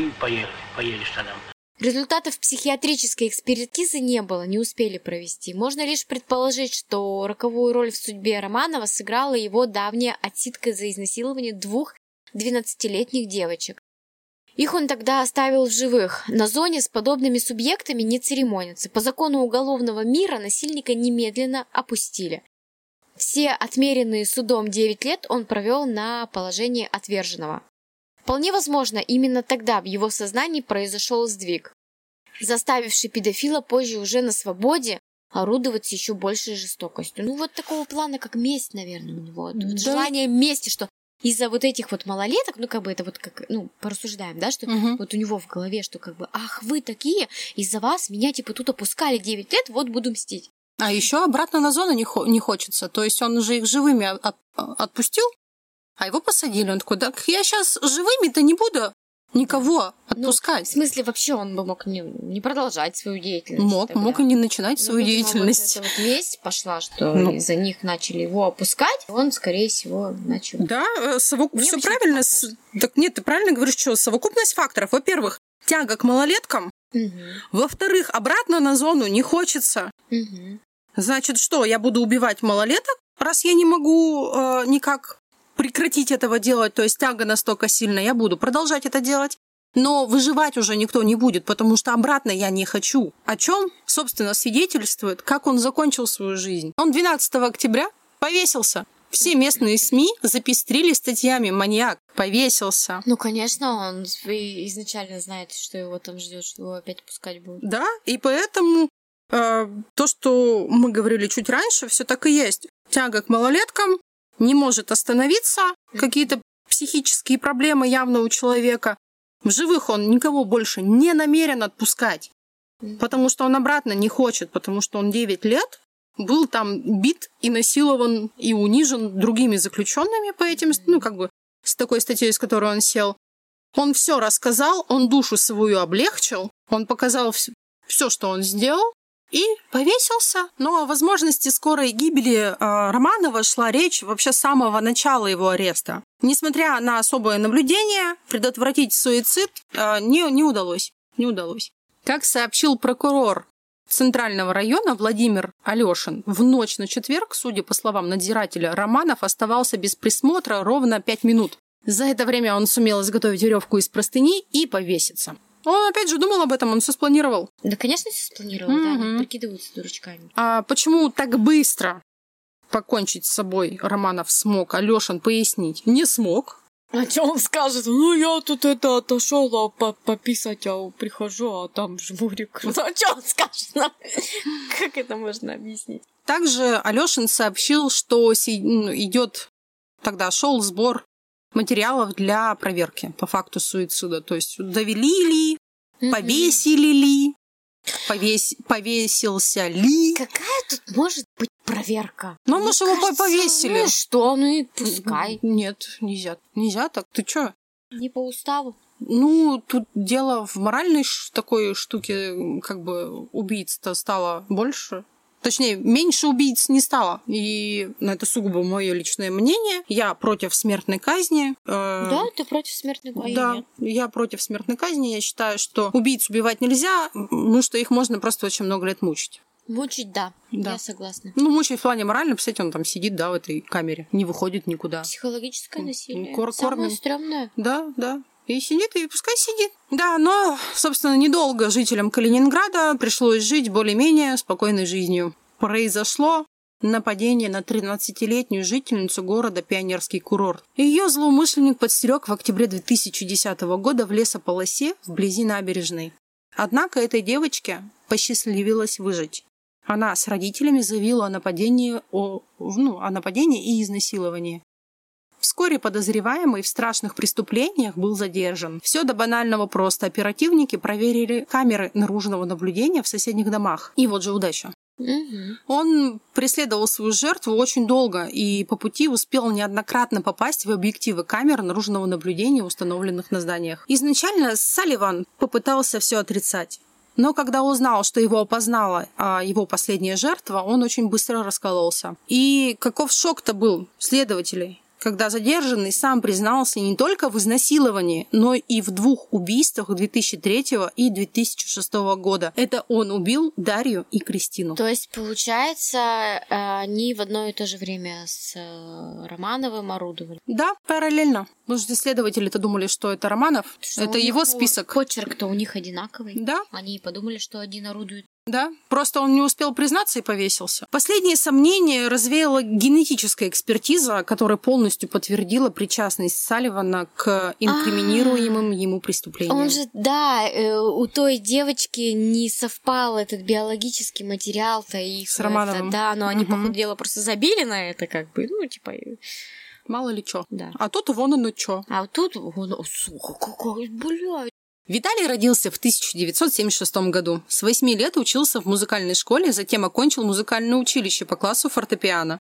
и поедешь, поедешь тогда. Результатов психиатрической экспертизы не было, не успели провести. Можно лишь предположить, что роковую роль в судьбе Романова сыграла его давняя отсидка за изнасилование двух 12-летних девочек. Их он тогда оставил в живых. На зоне с подобными субъектами не церемонятся. По закону уголовного мира насильника немедленно опустили. Все отмеренные судом 9 лет он провел на положении отверженного. Вполне возможно, именно тогда в его сознании произошел сдвиг, заставивший педофила позже уже на свободе орудовать еще большей жестокостью. Ну, вот такого плана, как месть, наверное, у него. Вот да. Желание мести, что из-за вот этих вот малолеток, ну, как бы это вот как, ну, порассуждаем, да, что угу. вот у него в голове, что как бы, ах, вы такие, из-за вас меня, типа, тут опускали 9 лет, вот буду мстить. А еще обратно на зону не, хо- не хочется. То есть он уже их живыми от- отпустил, а его посадили. Он такой, так я сейчас живыми-то не буду никого ну, отпускать. Ну, в смысле, вообще он бы мог не, не продолжать свою деятельность. Мог, тогда. мог и не начинать ну, свою деятельность. Вот эта вот месть пошла, что ну. из-за них начали его опускать, он, скорее всего, начал. Да, э, совок... все правильно. С... Так нет, ты правильно говоришь, что совокупность факторов. Во-первых, тяга к малолеткам. Угу. Во-вторых, обратно на зону не хочется. Угу. Значит, что, я буду убивать малолеток, раз я не могу э, никак прекратить этого делать, то есть тяга настолько сильная, я буду продолжать это делать. Но выживать уже никто не будет, потому что обратно я не хочу. О чем, собственно, свидетельствует, как он закончил свою жизнь. Он 12 октября повесился. Все местные СМИ запестрили статьями «Маньяк повесился». Ну, конечно, он изначально знает, что его там ждет, что его опять пускать будут. Да, и поэтому то, что мы говорили чуть раньше, все так и есть. Тяга к малолеткам не может остановиться, какие-то психические проблемы явно у человека. В живых он никого больше не намерен отпускать, потому что он обратно не хочет, потому что он 9 лет был там бит и насилован и унижен другими заключенными по этим, ну, как бы, с такой статьей, с которой он сел. Он все рассказал, он душу свою облегчил, он показал все, что он сделал, и повесился. Но о возможности скорой гибели э, Романова шла речь вообще с самого начала его ареста. Несмотря на особое наблюдение, предотвратить суицид э, не, не удалось. Не удалось. Как сообщил прокурор Центрального района Владимир Алешин, в ночь на четверг, судя по словам надзирателя, Романов оставался без присмотра ровно пять минут. За это время он сумел изготовить веревку из простыни и повеситься. Он опять же думал об этом, он все спланировал. Да, конечно, все спланировал, mm-hmm. да, они прикидываются дурачками. А почему так быстро покончить с собой Романов смог? Алешин пояснить. Не смог. А что он скажет? Ну, я тут это отошел а по пописать, а прихожу, а там жмурик. Ну, а что он скажет? Как это можно объяснить? Также Алешин сообщил, что ну, идет тогда шел сбор материалов для проверки по факту суицида. То есть довели ли, повесили ли, повес... повесился ли. Какая тут может быть проверка? Ну, Мне может, кажется, его повесили. Ну что, ну и пускай. Нет, нельзя. Нельзя так. Ты чё? Не по уставу. Ну, тут дело в моральной такой штуке, как бы убийц-то стало больше. Точнее, меньше убийц не стало. И ну, это сугубо мое личное мнение. Я против смертной казни. Э, да, ты против смертной казни? Да, нет. я против смертной казни. Я считаю, что убийц убивать нельзя, ну что их можно просто очень много лет мучить. Мучить, да, да. я согласна. Ну, мучить в плане морально, представьте, он там сидит, да, в этой камере, не выходит никуда. Психологическое насилие. Кор- Самое стрёмное. Да, да. И сидит, и пускай сидит. Да, но, собственно, недолго жителям Калининграда пришлось жить более-менее спокойной жизнью. Произошло нападение на 13-летнюю жительницу города Пионерский курорт. Ее злоумышленник подстерег в октябре 2010 года в лесополосе вблизи набережной. Однако этой девочке посчастливилось выжить. Она с родителями заявила о нападении, о, ну, о нападении и изнасиловании. Вскоре подозреваемый в страшных преступлениях был задержан. Все до банального просто. Оперативники проверили камеры наружного наблюдения в соседних домах. И вот же удача. Мгм. Он преследовал свою жертву очень долго и по пути успел неоднократно попасть в объективы камер наружного наблюдения, установленных на зданиях. Изначально Салливан попытался все отрицать. Но когда узнал, что его опознала а, его последняя жертва, он очень быстро раскололся. И каков шок-то был следователей, когда задержанный сам признался не только в изнасиловании, но и в двух убийствах 2003 и 2006 года. Это он убил Дарью и Кристину. То есть, получается, э, они в одно и то же время с э, Романовым орудовали. Да, параллельно. Потому что следователи-то думали, что это Романов. Что это его список. Почерк-то у них одинаковый. Да, Они подумали, что один орудует. Да. Просто он не успел признаться и повесился. Последние сомнения развеяла генетическая экспертиза, которая полностью подтвердила причастность Салливана к инкриминируемым ему преступлениям. Он же, да, э, у той девочки не совпал этот биологический материал-то и С Романовым. Да, но они, Мгм. по ходу дела, просто забили на это, как бы, ну, типа, Мало ли что. да. А тут вон оно что. А тут, он, о, сука, какой, блядь. Виталий родился в 1976 году. С 8 лет учился в музыкальной школе, затем окончил музыкальное училище по классу фортепиано.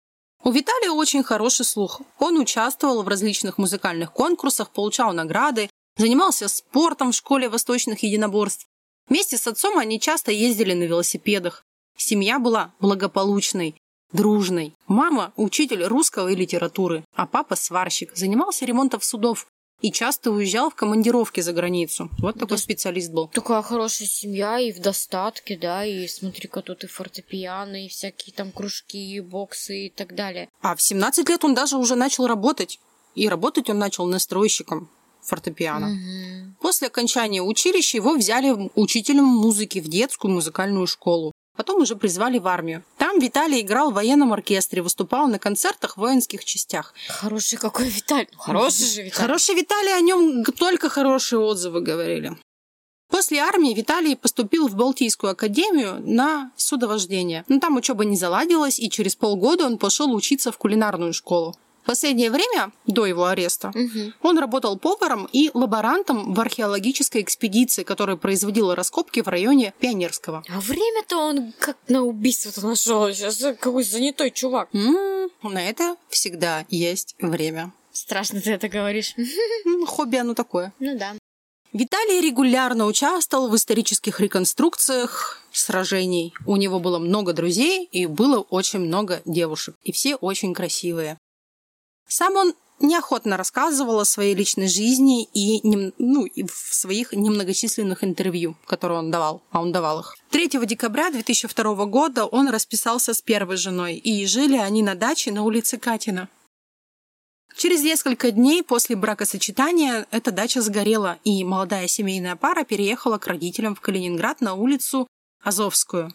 У Виталия очень хороший слух. Он участвовал в различных музыкальных конкурсах, получал награды, занимался спортом в школе восточных единоборств. Вместе с отцом они часто ездили на велосипедах. Семья была благополучной, дружной. Мама – учитель русского и литературы, а папа – сварщик, занимался ремонтом судов и часто уезжал в командировки за границу. Вот такой Да. специалист был. Такая хорошая семья и в достатке, да, и смотри-ка тут и фортепиано, и всякие там кружки, и боксы и так далее. А в 17 лет он даже уже начал работать. И работать он начал настройщиком фортепиано. Мгм. После окончания училища его взяли учителем музыки в детскую музыкальную школу. Потом уже призвали в армию. Там Виталий играл в военном оркестре, выступал на концертах в воинских частях. Хороший какой Виталий. Хороший же Виталий. Хороший Виталий, о нем только хорошие отзывы говорили. После армии Виталий поступил в Балтийскую академию на судовождение. Но там учеба не заладилась, и через полгода он пошел учиться в кулинарную школу. В последнее время, до его ареста, Мгм. он работал поваром и лаборантом в археологической экспедиции, которая производила раскопки в районе Пионерского. А время-то он как на убийство-то нашел. Сейчас какой занятой чувак. М, на это всегда есть время. Страшно ты это говоришь. Хобби оно такое. Ну да. Виталий регулярно участвовал в исторических реконструкциях сражений. У него было много друзей и было очень много девушек. И все очень красивые. Сам он неохотно рассказывал о своей личной жизни и, ну, и в своих немногочисленных интервью, которые он давал, а он давал их. 3 декабря 2002 года он расписался с первой женой, и жили они на даче на улице Катина. Через несколько дней после бракосочетания эта дача сгорела, и молодая семейная пара переехала к родителям в Калининград на улицу Азовскую.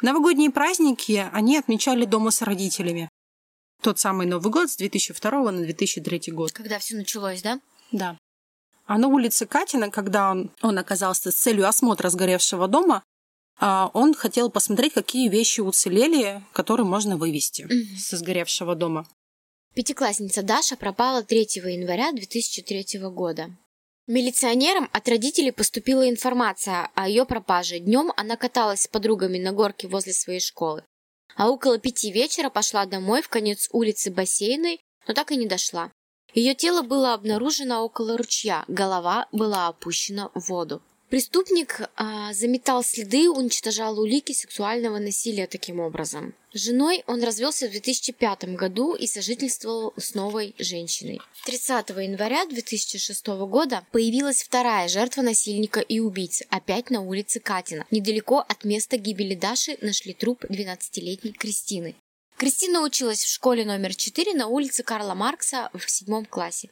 Новогодние праздники они отмечали дома с родителями. Тот самый Новый год с 2002 на 2003 год. Когда все началось, да? Да. А на улице Катина, когда он, он оказался с целью осмотра сгоревшего дома, а, он хотел посмотреть, какие вещи уцелели, которые можно вывести Мгм. со сгоревшего дома. Пятиклассница Даша пропала 3 января 2003 года. Милиционерам от родителей поступила информация о ее пропаже. Днем она каталась с подругами на горке возле своей школы. А около пяти вечера пошла домой в конец улицы Бассейной, но так и не дошла. Ее тело было обнаружено около ручья, голова была опущена в воду. Преступник а, заметал следы, уничтожал улики сексуального насилия таким образом. С женой он развелся в 2005 году и сожительствовал с новой женщиной. 30 января 2006 года появилась вторая жертва насильника и убийцы, опять на улице Катина. Недалеко от места гибели Даши нашли труп 12-летней Кристины. Кристина училась в школе номер 4 на улице Карла Маркса в седьмом классе.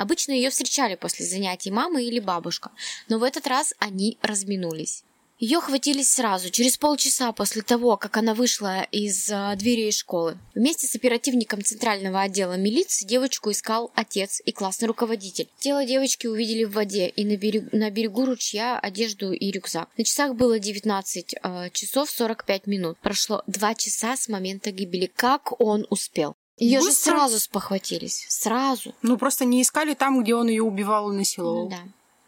Обычно ее встречали после занятий мама или бабушка, но в этот раз они разминулись. Ее хватились сразу, через полчаса после того, как она вышла из э, дверей школы. Вместе с оперативником Центрального отдела милиции девочку искал отец и классный руководитель. Тело девочки увидели в воде и на берегу, на берегу ручья одежду и рюкзак. На часах было 19 э, часов 45 минут. Прошло 2 часа с момента гибели. Как он успел? Ее же Быстро. сразу спохватились. Сразу. Ну, просто не искали там, где он ее убивал и насиловал. Да.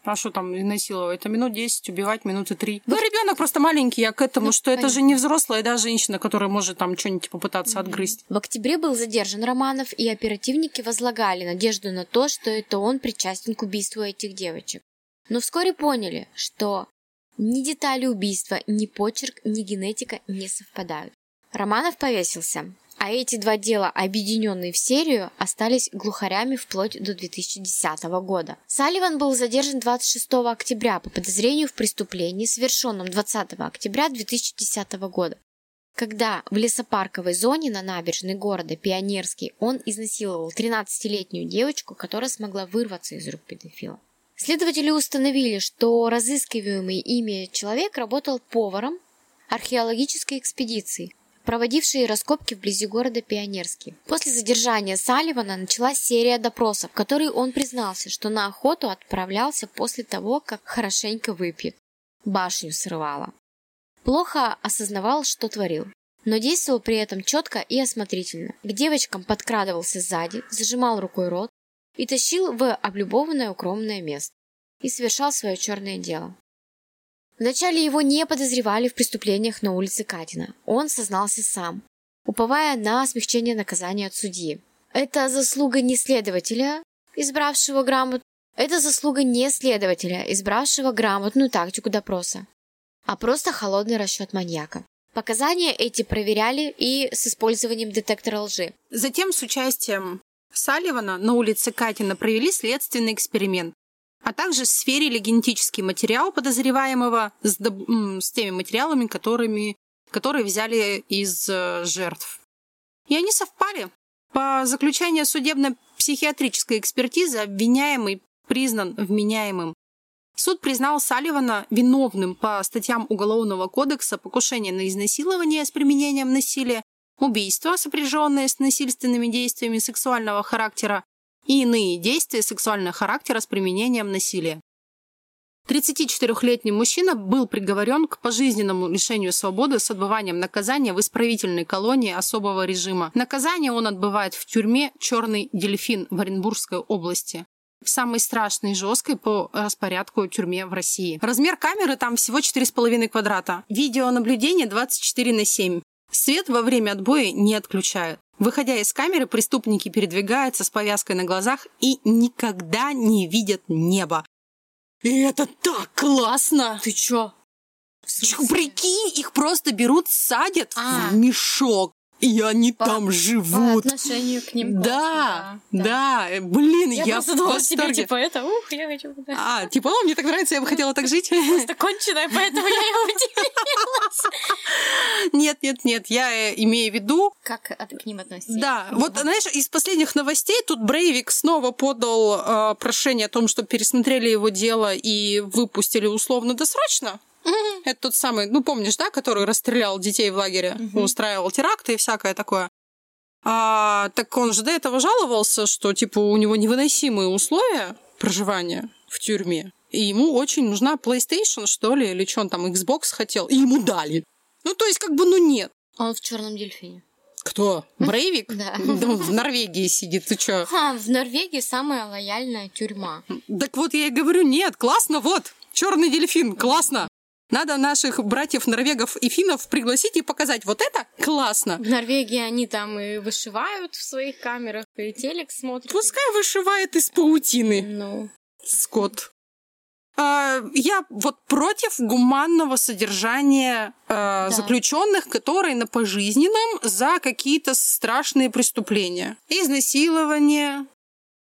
А что там насиловать? Это минут 10, убивать минуты 3. Ну, ребенок просто маленький, я к этому, Ну, что это же понятно. не взрослая, да, женщина, которая может там что-нибудь попытаться отгрызть. В октябре был задержан Романов, и оперативники возлагали надежду на то, что это он причастен к убийству этих девочек. Но вскоре поняли, что ни детали убийства, ни почерк, ни генетика не совпадают. Романов повесился, а эти два дела, объединенные в серию, остались глухарями вплоть до 2010 года. Салливан был задержан 26 октября по подозрению в преступлении, совершенном 20 октября 2010 года когда в лесопарковой зоне на набережной города Пионерский он изнасиловал 13-летнюю девочку, которая смогла вырваться из рук педофила. Следователи установили, что разыскиваемый ими человек работал поваром археологической экспедиции, проводившей раскопки вблизи города Пионерский. После задержания Салливана началась серия допросов, в которой он признался, что на охоту отправлялся после того, как хорошенько выпьет. Башню срывала. Плохо осознавал, что творил, но действовал при этом четко и осмотрительно. К девочкам подкрадывался сзади, зажимал рукой рот и тащил в облюбованное укромное место и совершал свое черное дело. Вначале его не подозревали в преступлениях на улице Катина. Он сознался сам, уповая на смягчение наказания от судьи. Это заслуга не следователя, избравшего грамот... Это заслуга не следователя, избравшего грамотную тактику допроса, а просто холодный расчет маньяка. Показания эти проверяли и с использованием детектора лжи. Затем с участием Салливана на улице Катина провели следственный эксперимент, а также сверили генетический материал подозреваемого с, с теми материалами, которыми, которые взяли из э, жертв. И они совпали. По заключению судебно-психиатрической экспертизы обвиняемый признан вменяемым. Суд признал Салливана виновным по статьям Уголовного кодекса покушение на изнасилование с применением насилия, убийство, сопряженное с насильственными действиями сексуального характера и иные действия сексуального характера с применением насилия. 34-летний мужчина был приговорен к пожизненному лишению свободы с отбыванием наказания в исправительной колонии особого режима. Наказание он отбывает в тюрьме «Черный дельфин» в Оренбургской области самой страшной и жесткой по распорядку тюрьме в России. Размер камеры там всего 4,5 квадрата. Видеонаблюдение 24 на 7. Свет во время отбоя не отключают. Выходя из камеры, преступники передвигаются с повязкой на глазах и никогда не видят небо. И это так классно! Ты чё? Чё, Прикинь, их просто берут, садят А. в мешок, и они По- там По живут. отношению к ним. Да, классно, да, э, блин, я, Я, просто думала себе, восторге. типа, это, ух, я хочу... да. А, типа, о, мне так нравится, я бы хотела так жить. Просто конченая, поэтому я его удивилась. Нет, нет, нет, я э, имею в виду, Как к ним относиться? да, вот, знаешь, из последних новостей тут Брейвик снова подал э, прошение о том, чтобы пересмотрели его дело и выпустили условно-досрочно. Это тот самый, ну, помнишь, да, который расстрелял детей в лагере, устраивал теракты и всякое такое. А, так он же до этого жаловался, что, типа, у него невыносимые условия проживания в тюрьме. И ему очень нужна PlayStation, что ли, или что он там, Xbox хотел. И ему дали. Ну, то есть, как бы, ну, нет. Он в черном дельфине. Кто? Брейвик? Да. В Норвегии сидит, ты чё? Ха, в Норвегии самая лояльная тюрьма. Так вот я и говорю, нет, классно, вот, черный дельфин, классно. Надо наших братьев норвегов и финнов пригласить и показать, вот это классно. В Норвегии они там и вышивают в своих камерах, и телек смотрят. Пускай вышивает из паутины, Ну, скот. А, я вот против гуманного содержания а, заключенных, которые на пожизненном за какие-то страшные преступления. Изнасилование,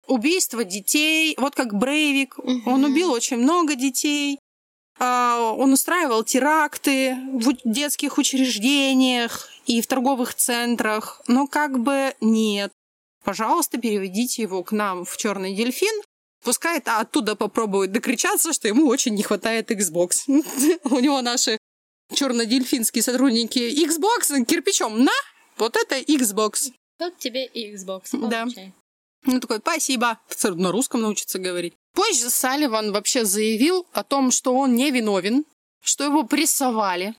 убийство детей. Вот как Брейвик. Он убил очень много детей. А, Он устраивал теракты в детских учреждениях и в торговых центрах. Но как бы нет. Пожалуйста, переведите его к нам в Черный дельфин. Пускай а оттуда попробует докричаться, что ему очень не хватает Xbox. У него наши черно-дельфинские сотрудники Xbox кирпичом на, вот это Xbox. Вот тебе и Xbox. Да. Ну, такой, спасибо. На русском научиться говорить. Позже Салливан вообще заявил о том, что он не виновен, что его прессовали,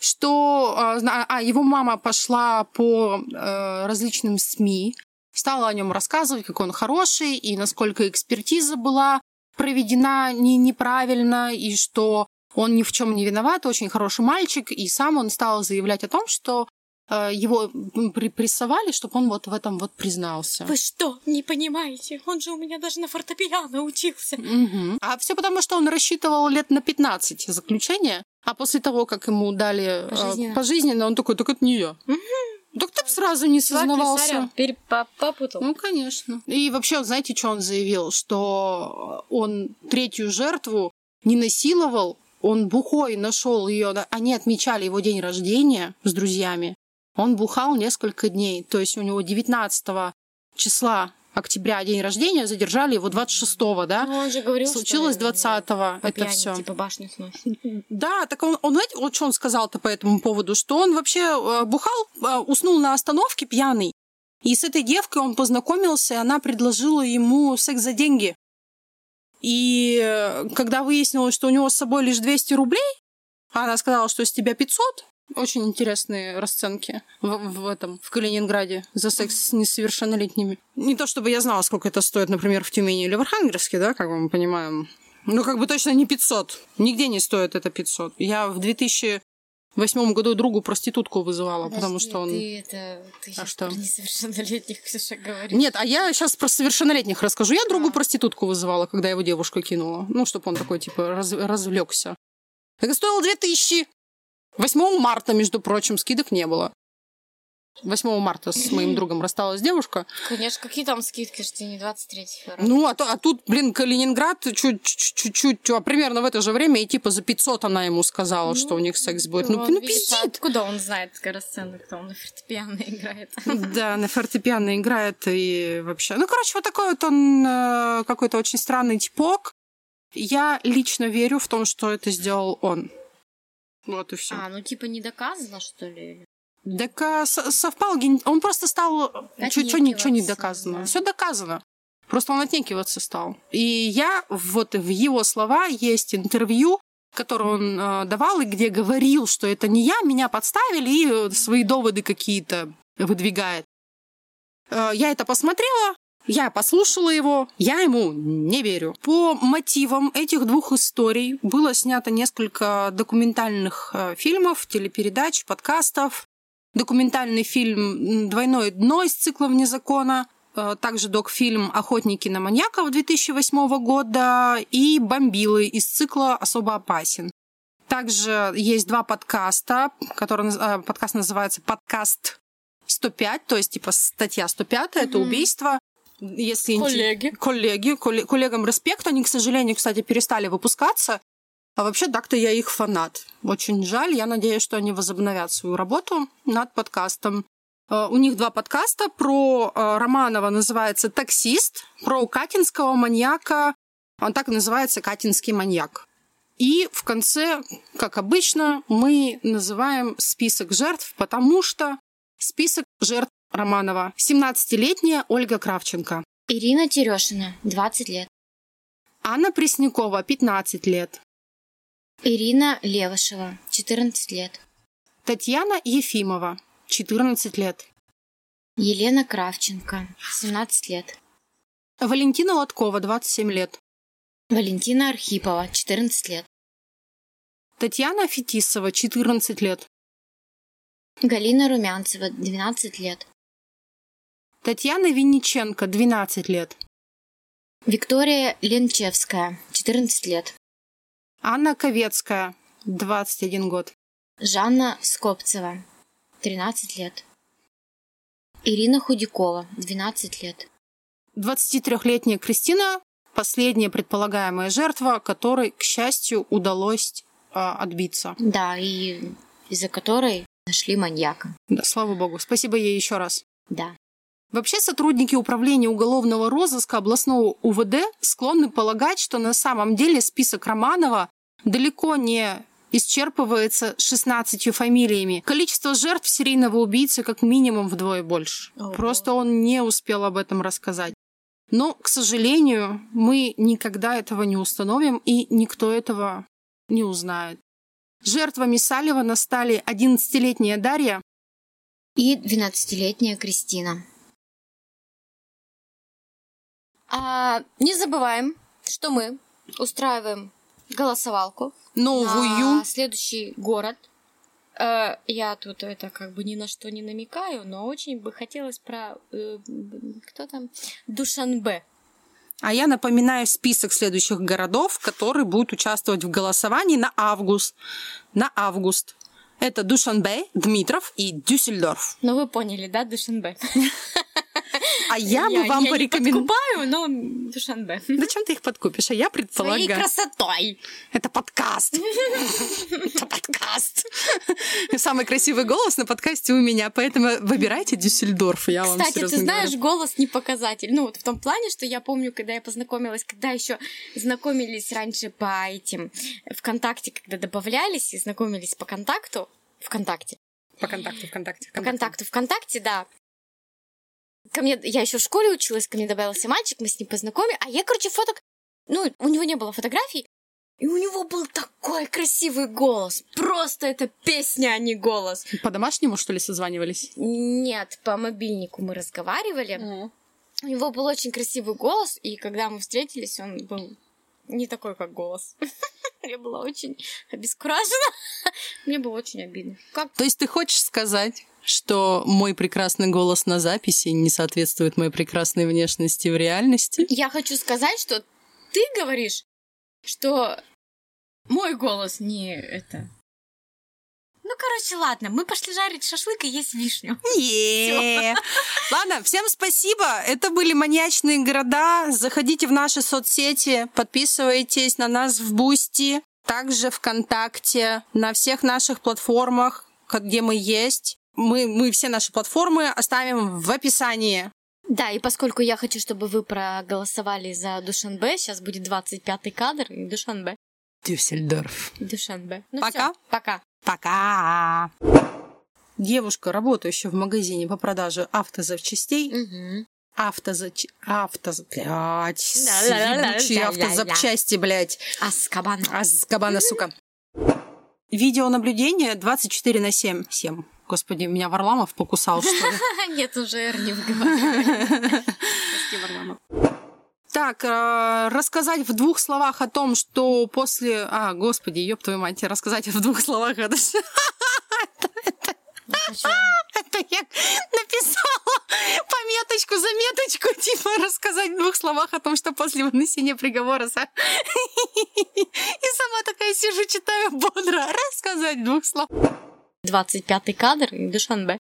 что а, а, его мама пошла по э, различным СМИ, стала о нем рассказывать, как он хороший, и насколько экспертиза была проведена не, неправильно, и что он ни в чем не виноват, очень хороший мальчик, и сам он стал заявлять о том, что его м, при- прессовали, чтобы он вот в этом вот признался. Вы что, не понимаете? Он же у меня даже на фортепиано учился. Мгм. А все потому, что он рассчитывал лет на 15 заключения, а после того, как ему дали э, Пожизненно. пожизненно, он такой, так это не я. Так ты б сразу не сознавался. Теперь по- попутал. Ну, конечно. И вообще, знаете, что он заявил? Что он третью жертву не насиловал, он бухой нашел ее. Они отмечали его день рождения с друзьями. Он бухал несколько дней. То есть у него 19 числа октября день рождения, задержали его 26-го, да? Ну, он же говорил, Случилось что 20-го по это пьяни, все. Типа башню сносит. Да, так он, он знаете, вот что он сказал-то по этому поводу, что он вообще э, бухал, э, уснул на остановке пьяный, и с этой девкой он познакомился, и она предложила ему секс за деньги. И э, когда выяснилось, что у него с собой лишь 200 рублей, она сказала, что с тебя 500, очень интересные расценки в, в этом, в Калининграде за секс с несовершеннолетними. Не то чтобы я знала, сколько это стоит, например, в Тюмени или в Архангельске, да, как мы понимаем. Ну, как бы точно не 500. Нигде не стоит это 500. Я в 2008 году другу проститутку вызывала, потому Подожди, что он... Ты это... Ты А что? про несовершеннолетних, Ксюша, говоришь. Нет, а я сейчас про совершеннолетних расскажу. Я другу А. проститутку вызывала, когда его девушка кинула. Ну, чтобы он такой, типа, раз, развлекся. Это стоило 2000. 8 марта, между прочим, скидок не было. 8 марта с моим другом рассталась девушка. Конечно, какие там скидки, что не 23 февраля. Ну, а, то- а тут, блин, Калининград чуть- чуть- чуть-чуть, а примерно в это же время, и типа за 500 она ему сказала, что у них секс будет. Ну, ну пиздит. Откуда он знает расценок, кто он на фортепиано играет? Да, на фортепиано играет и вообще... Ну, короче, вот такой вот он э, какой-то очень странный типок. Я лично верю в том, что это сделал он. Вот и все. А, ну типа не доказано, что ли? Так со- совпал Он просто стал... Что ничего не доказано. да. Все доказано. Просто он отнекиваться стал. И я, вот в его слова есть интервью, которое он э, давал, и где говорил, что это не я, меня подставили, и э, свои доводы какие-то выдвигает. Э, я это посмотрела, я послушала его, я ему не верю. По мотивам этих двух историй было снято несколько документальных э, фильмов, телепередач, подкастов. Документальный фильм «Двойное дно» из цикла «Вне закона», э, также док-фильм «Охотники на маньяков» 2008 года и «Бомбилы» из цикла «Особо опасен». Также есть два подкаста, которые, наз- э, подкаст называется «Подкаст 105», то есть типа статья 105, это убийство. Если Коллеги. коллеги, колле- коллегам респект, они, к сожалению, кстати, перестали выпускаться. А вообще, так-то я их фанат. Очень жаль, я надеюсь, что они возобновят свою работу над подкастом. Э, У них два подкаста про э, Романова называется «Таксист», про катинского маньяка, он так и называется «Катинский маньяк». И в конце, как обычно, мы называем список жертв, потому что список жертв Романова. 17-летняя Ольга Кравченко. Ирина Терешина, 20 лет. Анна Преснякова, 15 лет. Ирина Левышева, 14 лет. Татьяна Ефимова, 14 лет. Елена Кравченко, 17 лет. Валентина Лоткова, 27 лет. Валентина Архипова, 14 лет. Татьяна Фетисова, 14 лет. Галина Румянцева, 12 лет. Татьяна Винниченко, 12 лет. Виктория Ленчевская, 14 лет. Анна Ковецкая, 21 год. Жанна Скопцева, 13 лет. Ирина Худякова, 12 лет. 23-летняя Кристина, последняя предполагаемая жертва, которой, к счастью, удалось а, отбиться. Да, и из-за которой нашли маньяка. Да, слава богу. Спасибо ей еще раз. Да. Вообще сотрудники управления уголовного розыска областного УВД склонны полагать, что на самом деле список Романова далеко не исчерпывается 16 фамилиями. Количество жертв серийного убийцы как минимум вдвое больше. Ого. Просто он не успел об этом рассказать. Но, к сожалению, мы никогда этого не установим, и никто этого не узнает. Жертвами Салливана стали 11-летняя Дарья, И 12-летняя Кристина. А, не забываем, что мы устраиваем голосовалку новую. на следующий город. Э, я тут это как бы ни на что не намекаю, но очень бы хотелось про... э, кто там? Душанбе. А я напоминаю список следующих городов, которые будут участвовать в голосовании на август. На август. Это Душанбе, Дмитров и Дюссельдорф. Ну, вы поняли, да, Душанбе? А я, бы вам я порекомендовала... подкупаю, но Душанбе. Да чем ты их подкупишь? А я Своей предполагаю... красотой. Это подкаст. Это подкаст. Самый красивый голос на подкасте у меня, поэтому выбирайте Дюссельдорф. Я вам Кстати, ты знаешь, голос не показатель. Ну, вот в том плане, что я помню, когда я познакомилась, когда еще знакомились раньше по этим ВКонтакте, когда добавлялись и знакомились по контакту, ВКонтакте, По контакту, ВКонтакте. по контакту ВКонтакте, да. Ко мне, я еще в школе училась, ко мне добавился мальчик, мы с ним познакомились, а я, короче, фоток, ну, у него не было фотографий, и у него был такой красивый голос. Просто это песня, а не голос. По-домашнему, что ли, созванивались? Нет, по мобильнику мы разговаривали. У него был очень красивый голос, и когда мы встретились, он был не такой, как голос. Я была очень обескуражена. Мне было очень обидно. Как То есть ты хочешь сказать, что мой прекрасный голос на записи не соответствует моей прекрасной внешности в реальности? Я хочу сказать, что ты говоришь, что мой голос не это. Ну, короче, ладно, мы пошли жарить шашлык и есть вишню. Не. Ладно, всем спасибо. Это были маньячные города. Заходите в наши соцсети, подписывайтесь на нас в Boosty, также ВКонтакте, на всех наших платформах, где мы есть. Мы, мы все наши платформы оставим в описании. Да, и поскольку я хочу, чтобы вы проголосовали за Душанбе, сейчас будет 25-й кадр, и Душанбе. Дюссельдорф. Душанбе. Ну, Пока. всё, пока. Пока. Девушка, работающая в магазине по продаже автозапчастей, Мгм. автозач... автоз... Блядь, ля-ля-ля. автозапчасти, блядь. Аскабан. Азкабана, сука. Видеонаблюдение 24 на 7. 7. Господи, меня Варламов покусал, что ли? Нет, уже Р не выговаривай. Так, э, рассказать в двух словах о том, что после... А, господи, ёб твою мать, рассказать в двух словах это... Это я написала пометочку, заметочку, типа рассказать в двух словах о том, что после вынесения приговора... И сама такая сижу, читаю бодро. Рассказать в двух словах. 25-й кадр Душанбе.